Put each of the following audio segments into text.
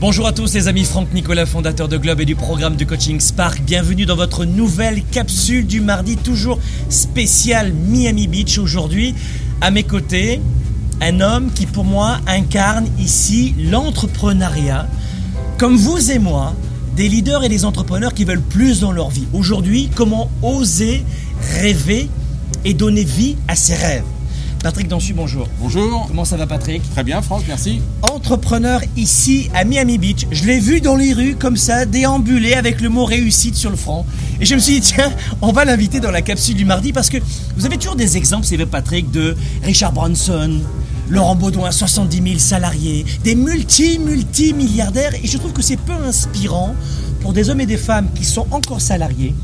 Bonjour à tous les amis, Franck Nicolas, fondateur de Globe et du programme de coaching Spark. Bienvenue dans votre nouvelle capsule du mardi, toujours spécial Miami Beach aujourd'hui. À mes côtés, un homme qui pour moi incarne ici l'entrepreneuriat. Comme vous et moi, des leaders et des entrepreneurs qui veulent plus dans leur vie. Aujourd'hui, comment oser rêver et donner vie à ses rêves? Patrick Dansu, bonjour. Bonjour. Comment ça va Patrick? Très bien Franck, merci. Entrepreneur ici à Miami Beach. Je l'ai vu dans les rues comme ça, déambuler avec le mot réussite sur le front. Et je me suis dit, tiens, on va l'inviter dans la capsule du mardi parce que vous avez toujours des exemples, c'est Patrick, de Richard Branson, Laurent Baudouin, 70 000 salariés, des multi-multi-milliardaires. Et je trouve que c'est peu inspirant pour des hommes et des femmes qui sont encore salariés,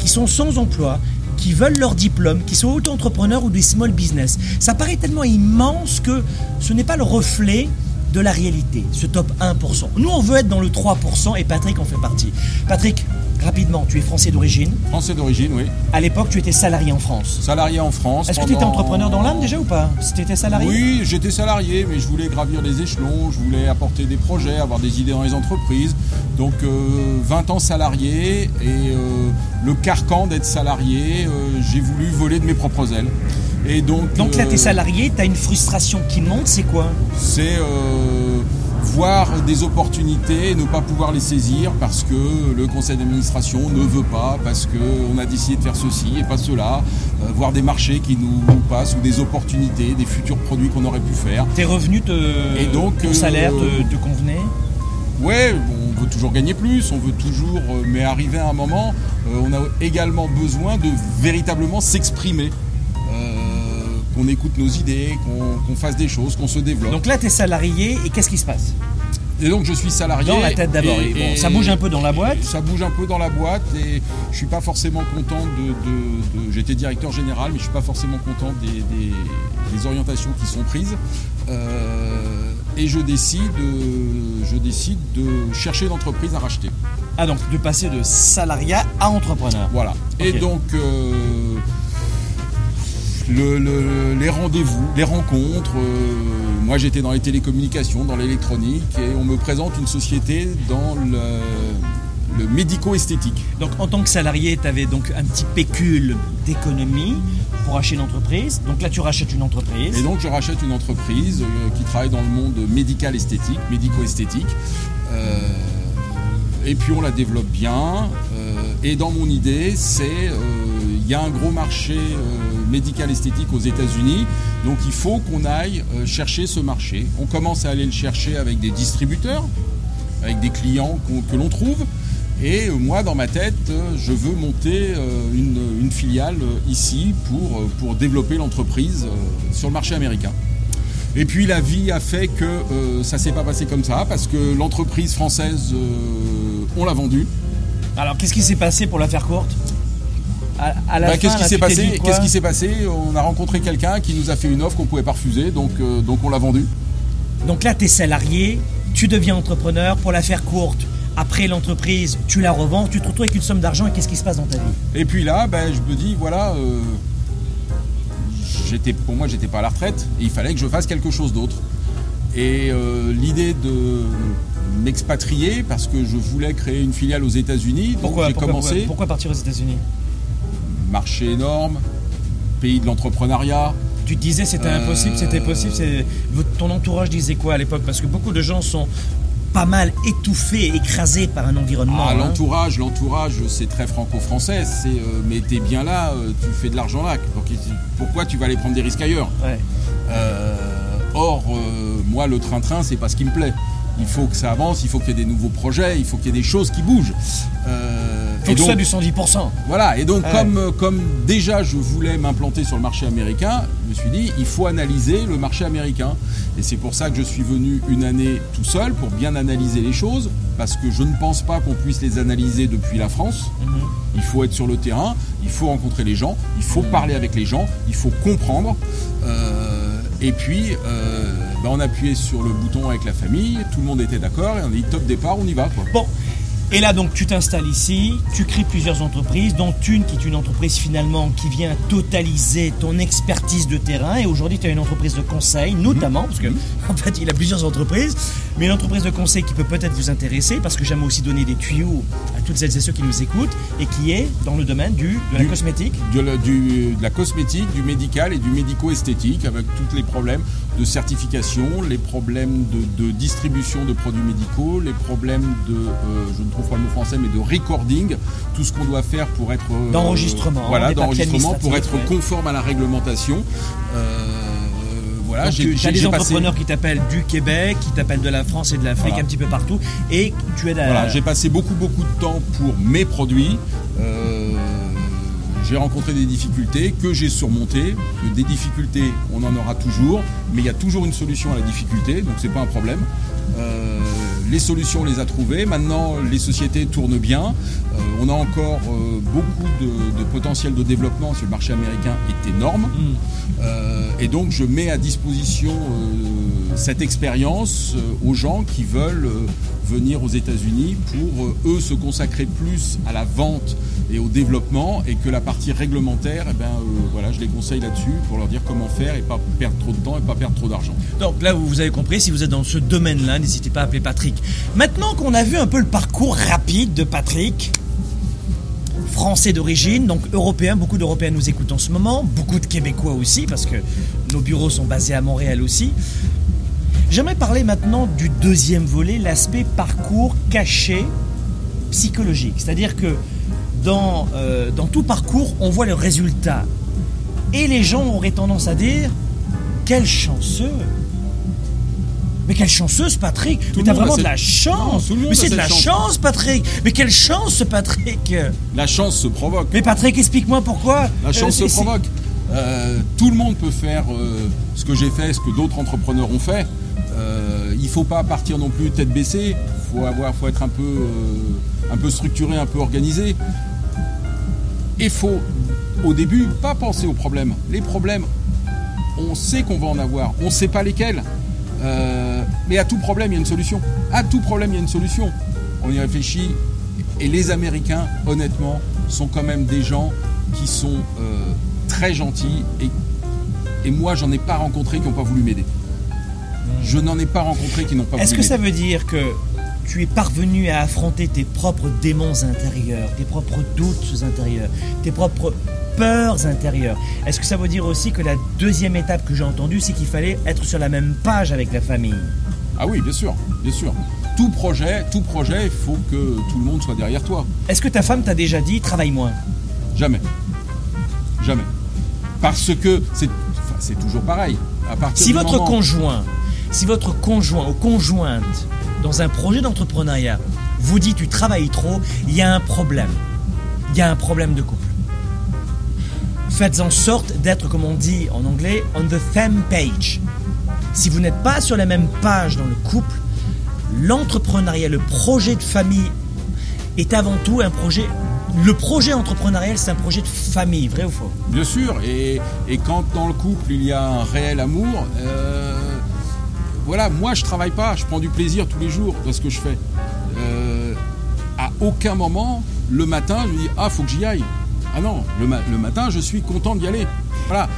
qui sont sans emploi, qui veulent leur diplôme, qui sont auto-entrepreneurs ou des small business. Ça paraît tellement immense que ce n'est pas le reflet de la réalité, ce top 1%. Nous, on veut être dans le 3% et Patrick en fait partie. Patrick, rapidement, tu es français d'origine. Français d'origine, oui. À l'époque, tu étais salarié en France. Salarié en France. Est-ce que tu étais entrepreneur dans l'âme déjà ou pas? Si tu étais salarié? Oui, j'étais salarié, mais je voulais gravir les échelons, je voulais apporter des projets, avoir des idées dans les entreprises. Donc 20 euh, ans salarié et euh, le carcan d'être salarié, euh, j'ai voulu voler de mes propres ailes. Et donc, donc là, tu es salarié, tu as une frustration qui monte, c'est quoi? C'est voir des opportunités et ne pas pouvoir les saisir parce que le conseil d'administration ne veut pas, parce qu'on a décidé de faire ceci et pas cela, euh, voir des marchés qui nous passent ou des opportunités, des futurs produits qu'on aurait pu faire. Tes revenus, te, et donc, ton salaire te, te convenait? Ouais, on veut toujours gagner plus, on veut toujours, euh, mais arriver à un moment, euh, on a également besoin de véritablement s'exprimer qu'on écoute nos idées, qu'on fasse des choses, qu'on se développe. Donc là, tu es salarié et qu'est-ce qui se passe? Et donc je suis salarié. Dans la tête d'abord. Bon, ça bouge un peu dans la boîte? Ça bouge un peu dans la boîte et je suis pas forcément content de. J'étais directeur général, mais je suis pas forcément content des, orientations qui sont prises. Euh, et je décide, je décide de chercher une entreprise à racheter. Ah donc de passer de salariat à entrepreneur. Voilà. Et donc. Euh, les rendez-vous, les rencontres. Euh, moi, j'étais dans les télécommunications, dans l'électronique, et on me présente une société dans le, médico-esthétique. Donc, en tant que salarié, tu avais donc un petit pécule d'économie pour acheter une entreprise. Donc là, tu rachètes une entreprise. Et donc, je rachète une entreprise euh, qui travaille dans le monde médical-esthétique, médico-esthétique. Euh, et puis, on la développe bien. et dans mon idée, c'est il y a un gros marché euh, médical esthétique aux États-Unis, donc il faut qu'on aille euh, chercher ce marché. On commence à aller le chercher avec des distributeurs, avec des clients que l'on trouve. Et euh, moi, dans ma tête, je veux monter une, filiale ici pour, développer l'entreprise sur le marché américain. Et puis la vie a fait que ça s'est pas passé comme ça, parce que l'entreprise française, on l'a vendue. Alors qu'est-ce qui s'est passé pour la faire courte? Bah, qu'est-ce qui s'est passé Qu'est-ce qui s'est passé On a rencontré quelqu'un qui nous a fait une offre qu'on pouvait pas refuser, donc, euh, donc on l'a vendue. Donc là, tu es salarié, tu deviens entrepreneur. Pour la faire courte, après l'entreprise, tu la revends, tu te retrouves avec une somme d'argent et qu'est-ce qui se passe dans ta vie? Et puis là, ben, je me dis, voilà, euh, j'étais, pour moi, j'étais pas à la retraite et il fallait que je fasse quelque chose d'autre. Et euh, l'idée de m'expatrier parce que je voulais créer une filiale aux États-Unis. Pourquoi, j'ai commencé. pourquoi partir aux États-Unis? Marché énorme, pays de l'entrepreneuriat. Tu disais c'était impossible, c'était possible. Ton entourage disait quoi à l'époque? Parce que beaucoup de gens sont pas mal étouffés, écrasés par un environnement. Ah, hein. l'entourage, l'entourage, c'est très franco-français. C'est euh, mais t'es bien là, euh, tu fais de l'argent là. pourquoi tu vas aller prendre des risques ailleurs? Euh, Or, moi, le train-train, c'est pas ce qui me plaît. Il faut que ça avance, il faut qu'il y ait des nouveaux projets, il faut qu'il y ait des choses qui bougent. Et donc, ça du 110%. Voilà, et donc comme, comme déjà je voulais m'implanter sur le marché américain, je me suis dit, il faut analyser le marché américain. Et c'est pour ça que je suis venu une année tout seul pour bien analyser les choses, parce que je ne pense pas qu'on puisse les analyser depuis la France. Mhm. Il faut être sur le terrain, il faut rencontrer les gens, il faut parler avec les gens, il faut comprendre. Euh, et puis, euh, ben, on appuyait sur le bouton avec la famille, tout le monde était d'accord, et on a dit top départ, on y va. Quoi. Bon, Et là, donc, tu t'installes ici, tu crées plusieurs entreprises, dont une qui est une entreprise finalement qui vient totaliser ton expertise de terrain. Et aujourd'hui, tu as une entreprise de conseil, notamment, parce que en fait, il a plusieurs entreprises, mais une entreprise de conseil qui peut peut-être vous intéresser, parce que j'aime aussi donner des tuyaux à toutes celles et ceux qui nous écoutent, et qui est dans le domaine du, de la Du- cosmétique. de la, du- de la cosmétique, du médical et du médico-esthétique, avec tous les problèmes de certification, les problèmes de, de distribution de produits médicaux, les problèmes de, euh, je ne trouve pas le mot français, mais de recording, tout ce qu'on doit faire pour être... euh, D'enregistrement, Voilà, d'enregistrement, pour être ouais. conforme à la réglementation. Euh, voilà, tu as des passé... entrepreneurs qui t'appellent du Québec, qui t'appellent de la France et de l'Afrique, Voilà. un petit peu partout, et tu es là. Voilà, j'ai passé beaucoup beaucoup de temps pour mes produits. Euh, j'ai rencontré des difficultés que j'ai surmontées. Des difficultés, on en aura toujours, mais il y a toujours une solution à la difficulté, donc c'est pas un problème. Euh, les solutions, on les a trouvées. Maintenant, les sociétés tournent bien. Euh, on a encore euh, beaucoup de, de potentiel de développement. parce que Le marché américain est énorme. Hmm. Euh, et donc je mets à disposition cette expérience aux gens qui veulent venir aux États-Unis pour eux se consacrer plus à la vente et au développement et que la partie réglementaire, eh ben, euh, voilà, je les conseille là-dessus pour leur dire comment faire et pas perdre trop de temps et pas perdre trop d'argent. Donc là, vous avez compris, si vous êtes dans ce domaine-là, n'hésitez pas à appeler Patrick. Maintenant qu'on a vu un peu le parcours rapide de Patrick, français d'origine, donc européen, beaucoup d'Européens nous écoutent en ce moment, beaucoup de Québécois aussi, parce que nos bureaux sont basés à Montréal aussi. J'aimerais parler maintenant du deuxième volet, l'aspect parcours caché psychologique. C'est-à-dire que dans, euh, tout parcours, on voit le résultat. Et les gens auraient tendance à dire Quel chanceux Mais quelle chanceuse, Patrick Mais le t'as vraiment de la chance Non, tout Mais c'est de la chance. chance, Patrick Mais quelle chance, ce Patrick La chance se provoque. Mais Patrick, explique-moi pourquoi La chance Euh, se provoque. Euh, tout le monde peut faire euh, ce que j'ai fait, ce que d'autres entrepreneurs ont fait. Il faut pas partir non plus tête baissée. Faut avoir, faut être un peu, un peu structuré, un peu organisé. Et faut, au début, pas penser aux problèmes. Les problèmes, on sait qu'on va en avoir. On sait pas lesquels. Euh, mais à tout problème, il y a une solution. À tout problème, il y a une solution. On y réfléchit. Et les Américains, honnêtement, sont quand même des gens qui sont euh, très gentils. Et, et moi, j'en ai pas rencontré qui n'ont pas voulu m'aider. Je n'en ai pas rencontré qui n'ont pas Est-ce voulu que ça veut dire que tu es parvenu à affronter tes propres démons intérieurs, tes propres doutes intérieurs, tes propres peurs intérieures? Est-ce que ça veut dire aussi que la deuxième étape que j'ai entendue, c'est qu'il fallait être sur la même page avec la famille? Ah oui, bien sûr, bien sûr. Tout projet, tout projet, il faut que tout le monde soit derrière toi. Est-ce que ta femme t'a déjà dit travaille moins? Jamais. Jamais. Parce que c'est enfin, toujours pareil. À partir Si votre moment- conjoint, si votre conjoint ou conjointe dans un projet d'entrepreneuriat vous dit tu travailles trop, il y a un problème. Il y a un problème de couple. Faites en sorte d'être, comme on dit en anglais, on the same page. Si vous n'êtes pas sur la même page dans le couple, l'entrepreneuriat, le projet de famille est avant tout un projet. Le projet entrepreneurial, c'est un projet de famille, vrai ou faux? Bien sûr, et, quand dans le couple il y a un réel amour, euh, voilà, moi je travaille pas, je prends du plaisir tous les jours dans ce que je fais. Euh, à aucun moment, le matin, je me dis ah faut que j'y aille. Ah non, le, le matin, je suis content d'y aller. Voilà,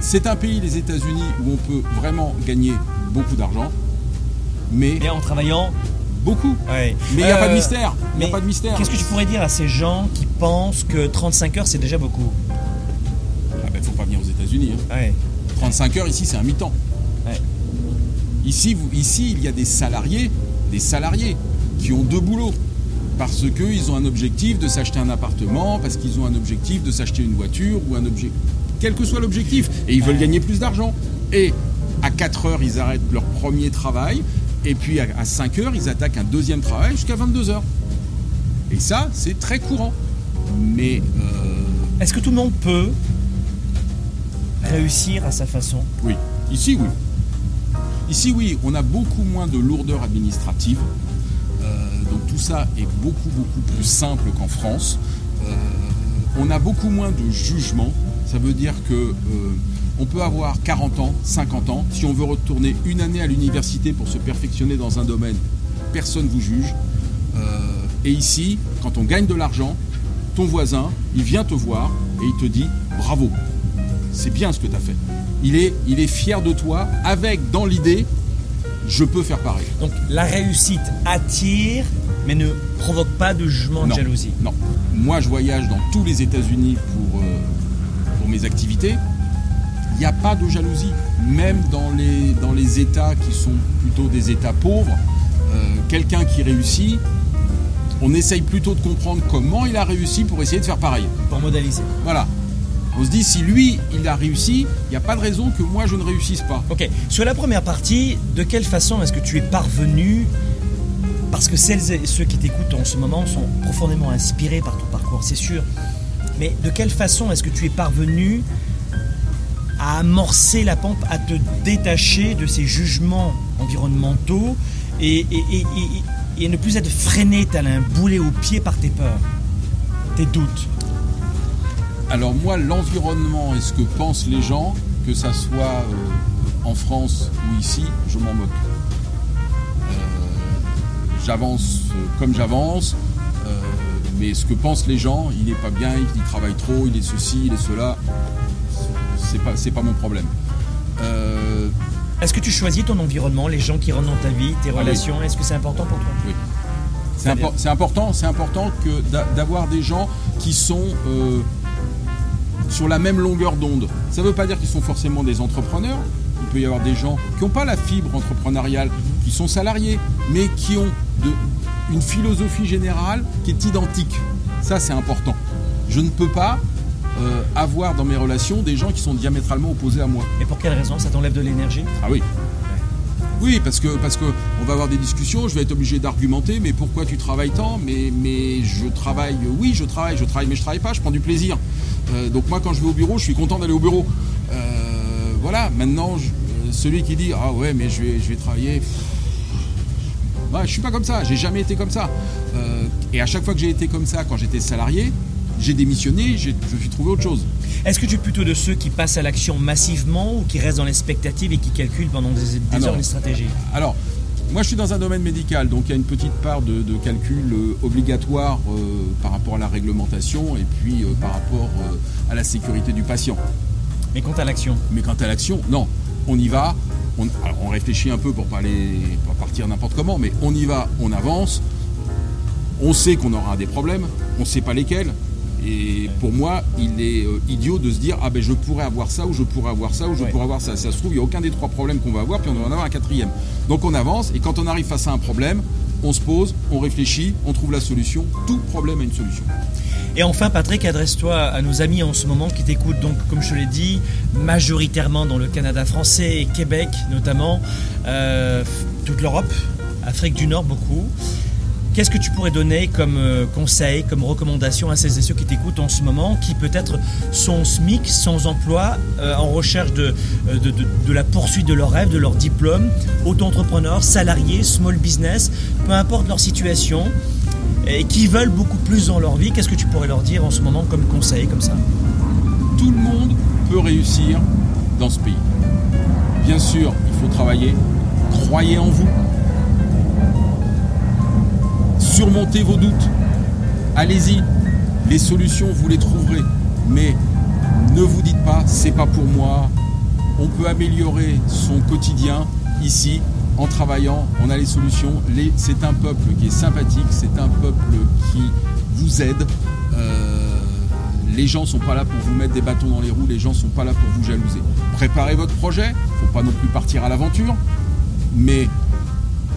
c'est un pays, les États-Unis, où on peut vraiment gagner beaucoup d'argent, mais Et en travaillant beaucoup. Ouais. Mais il n'y a pas de Euh, mystère. Il n'y mais a pas de mystère. Qu'est-ce que tu pourrais dire à ces gens qui pensent que 35 heures c'est déjà beaucoup? Ah ben, faut pas venir aux États-Unis. hein. Ouais. 35 heures ici, c'est un mi-temps. Ouais. Ici, vous- ici, il y a des salariés, des salariés qui ont deux boulots. Parce qu'ils ont un objectif de s'acheter un appartement, parce qu'ils ont un objectif de s'acheter une voiture ou un objet. Quel que soit l'objectif. Et ils veulent gagner plus d'argent. Et à 4 heures, ils arrêtent leur premier travail. Et puis à, à 5 heures, ils attaquent un deuxième travail jusqu'à 22 heures. Et ça, c'est très courant. Mais euh, Est-ce que tout le monde peut réussir à sa façon? Oui, ici oui. Ici oui, on a beaucoup moins de lourdeur administrative. Euh, donc tout ça est beaucoup beaucoup plus simple qu'en France. Euh, on a beaucoup moins de jugement. Ça veut dire que euh, on peut avoir 40 ans, 50 ans. Si on veut retourner une année à l'université pour se perfectionner dans un domaine, personne vous juge. Euh, Et ici, quand on gagne de l'argent, ton voisin, il vient te voir et il te dit bravo. C'est bien ce que tu as fait. Il est, il est fier de toi avec dans l'idée je peux faire pareil. Donc la réussite attire mais ne provoque pas de jugement de jalousie. Non. Moi je voyage dans tous les États-Unis pour, euh, pour mes activités. Il n'y a pas de jalousie. Même dans les, dans les États qui sont plutôt des États pauvres, euh, quelqu'un qui réussit, on essaye plutôt de comprendre comment il a réussi pour essayer de faire pareil. Pour modéliser. Voilà. On se dit, si lui, il a réussi, il n'y a pas de raison que moi, je ne réussisse pas. Ok. Sur la première partie, de quelle façon est-ce que tu es parvenu Parce que celles et ceux qui t'écoutent en ce moment sont profondément inspirés par ton parcours, c'est sûr. Mais de quelle façon est-ce que tu es parvenu à amorcer la pompe, à te détacher de ces jugements environnementaux et, ne plus être freiné, tel un boulet au pied par tes peurs, tes doutes? Alors moi, l'environnement et ce que pensent les gens, que ça soit euh, en France ou ici, je m'en moque. Euh, j'avance euh, comme j'avance, mais ce que pensent les gens, il n'est pas bien, il travaille trop, il est ceci, il est cela, c'est pas, c'est pas mon problème. Est-ce que tu choisis ton environnement, les gens qui rentrent dans ta vie, tes ah relations Est-ce que c'est important pour toi? Oui. C'est, important, c'est important que d'avoir des gens qui sont euh, sur la même longueur d'onde. Ça ne veut pas dire qu'ils sont forcément des entrepreneurs. Il peut y avoir des gens qui n'ont pas la fibre entrepreneuriale, qui sont salariés, mais qui ont de, une philosophie générale qui est identique. Ça, c'est important. Je ne peux pas euh, avoir dans mes relations des gens qui sont diamétralement opposés à moi. Et pour quelle raison Ça t'enlève de l'énergie? Ah oui. Oui, parce que parce que on va avoir des discussions, je vais être obligé d'argumenter, mais pourquoi tu travailles tant? Mais mais je travaille, oui, je travaille, je travaille, mais je travaille pas, je prends du plaisir. Euh, donc moi, quand je vais au bureau, je suis content d'aller au bureau. Euh, voilà. Maintenant, celui qui dit ah ouais, mais je vais je vais travailler. Ouais, je suis pas comme ça, j'ai jamais été comme ça. et à chaque fois que j'ai été comme ça, quand j'étais salarié, j'ai démissionné, je suis trouvé autre chose. Est-ce que tu es plutôt de ceux qui passent à l'action massivement ou qui restent dans l'expectative et qui calculent pendant des, des heures une stratégie? Alors, moi je suis dans un domaine médical, donc il y a une petite part de, calcul euh, obligatoire euh, par rapport à la réglementation et puis euh, par rapport à la sécurité du patient. Mais quant à l'action? Mais quant à l'action, non. On y va, on, on réfléchit un peu pour pas, pas partir n'importe comment, mais on y va, on avance. On sait qu'on aura des problèmes, on ne sait pas lesquels, et pour moi, il est euh, idiot de se dire ah ben je pourrais avoir ça ou je pourrais avoir ça ou je pourrais avoir ça. Ça se trouve, il n'y a aucun des trois problèmes qu'on va avoir, puis on va en avoir un quatrième. Donc on avance et quand on arrive face à un problème, on se pose, on réfléchit, on trouve la solution. Tout problème a une solution. Et enfin, Patrick, adresse-toi à nos amis en ce moment qui t'écoutent, donc, comme je l'ai dit, majoritairement dans le Canada français et Québec notamment, euh, toute l'Europe, Afrique du Nord beaucoup. Qu'est-ce que tu pourrais donner comme euh, conseil, comme recommandation à celles et ceux qui t'écoutent en ce moment, qui peut-être sont SMIC, sans emploi, euh, en recherche de, de, la poursuite de leur rêve, de leur diplôme, auto-entrepreneurs, salariés, small business, peu importe leur situation, et qui veulent beaucoup plus dans leur vie Qu'est-ce que tu pourrais leur dire en ce moment comme conseil, comme ça? Tout le monde peut réussir dans ce pays. Bien sûr, il faut travailler. Croyez en vous surmontez vos doutes. Allez-y, les solutions, vous les trouverez. Mais ne vous dites pas, c'est pas pour moi. On peut améliorer son quotidien ici en travaillant. On a les solutions. c'est un peuple qui est sympathique, c'est un peuple qui vous aide. Euh, les gens sont pas là pour vous mettre des bâtons dans les roues, les gens sont pas là pour vous jalouser. Préparez votre projet, faut pas non plus partir à l'aventure, mais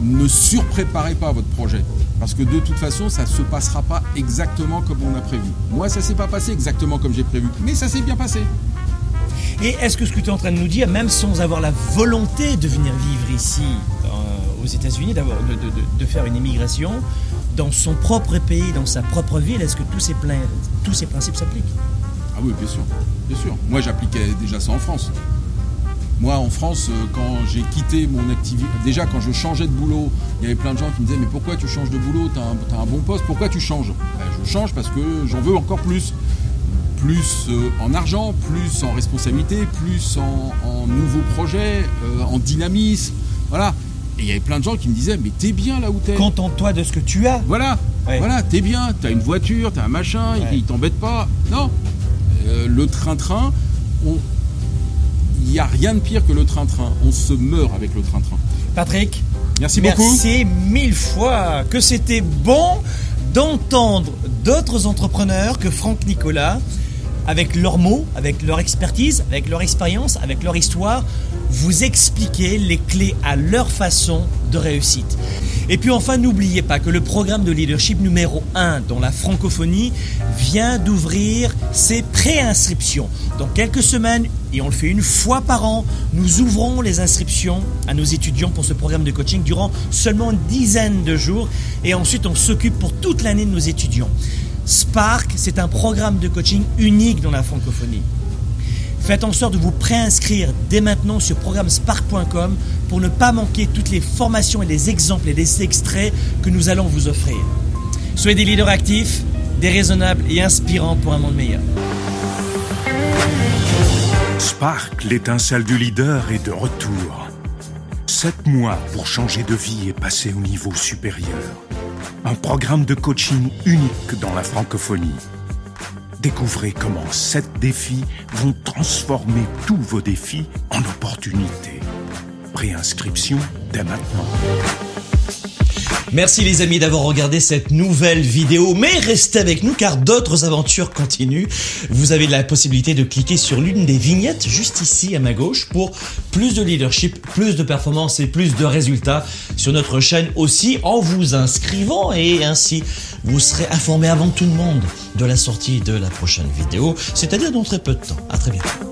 ne surpréparez pas votre projet. Parce que de toute façon, ça ne se passera pas exactement comme on a prévu. Moi, ça ne s'est pas passé exactement comme j'ai prévu, mais ça s'est bien passé. Et est-ce que ce que tu es en train de nous dire, même sans avoir la volonté de venir vivre ici, euh, aux États-Unis, de, de, faire une immigration, dans son propre pays, dans sa propre ville, est-ce que tous ces, tous ces principes s'appliquent? Ah oui, bien sûr. Bien sûr. Moi, j'appliquais déjà ça en France. Moi, en France, euh, quand j'ai quitté mon activité, déjà quand je changeais de boulot, il y avait plein de gens qui me disaient Mais pourquoi tu changes de boulot? T'as un, un, bon poste, pourquoi tu changes? Ben, Je change parce que j'en veux encore plus. Plus euh, en argent, plus en responsabilité, plus en, nouveaux projets, euh, en dynamisme. Voilà. Et il y avait plein de gens qui me disaient, mais t'es bien là où t'es. Contente-toi de ce que tu as. Voilà, Ouais. voilà, t'es bien, t'as une voiture, t'as un machin, il- Ouais. il t'embête pas. Non, Euh, le train-train, on- il n'y a rien de pire que le train-train. On se meurt avec le train-train. Patrick, Merci, beaucoup. merci mille fois que c'était bon d'entendre d'autres entrepreneurs que Franck Nicolas, avec leurs mots, avec leur expertise, avec leur expérience, avec leur histoire, vous expliquer les clés à leur façon de réussite. Et puis enfin, n'oubliez pas que le programme de leadership numéro 1 dans la francophonie vient d'ouvrir ses préinscriptions. Dans quelques semaines, et on le fait une fois par an, nous ouvrons les inscriptions à nos étudiants pour ce programme de coaching durant seulement une dizaine de jours. Et ensuite, on s'occupe pour toute l'année de nos étudiants. Spark, c'est un programme de coaching unique dans la francophonie. Faites en sorte de vous préinscrire dès maintenant sur programmespark.com pour ne pas manquer toutes les formations et les exemples et les extraits que nous allons vous offrir. Soyez des leaders actifs, déraisonnables et inspirants pour un monde meilleur. Spark, l'étincelle du leader, est de retour. Sept mois pour changer de vie et passer au niveau supérieur. Un programme de coaching unique dans la francophonie. Découvrez comment sept défis vont transformer tous vos défis en opportunités. Préinscription dès maintenant. Merci les amis d'avoir regardé cette nouvelle vidéo, mais restez avec nous car d'autres aventures continuent. Vous avez la possibilité de cliquer sur l'une des vignettes juste ici à ma gauche pour plus de leadership, plus de performance et plus de résultats sur notre chaîne aussi en vous inscrivant et ainsi vous serez informé avant tout le monde de la sortie de la prochaine vidéo, c'est-à-dire dans très peu de temps. À très bientôt.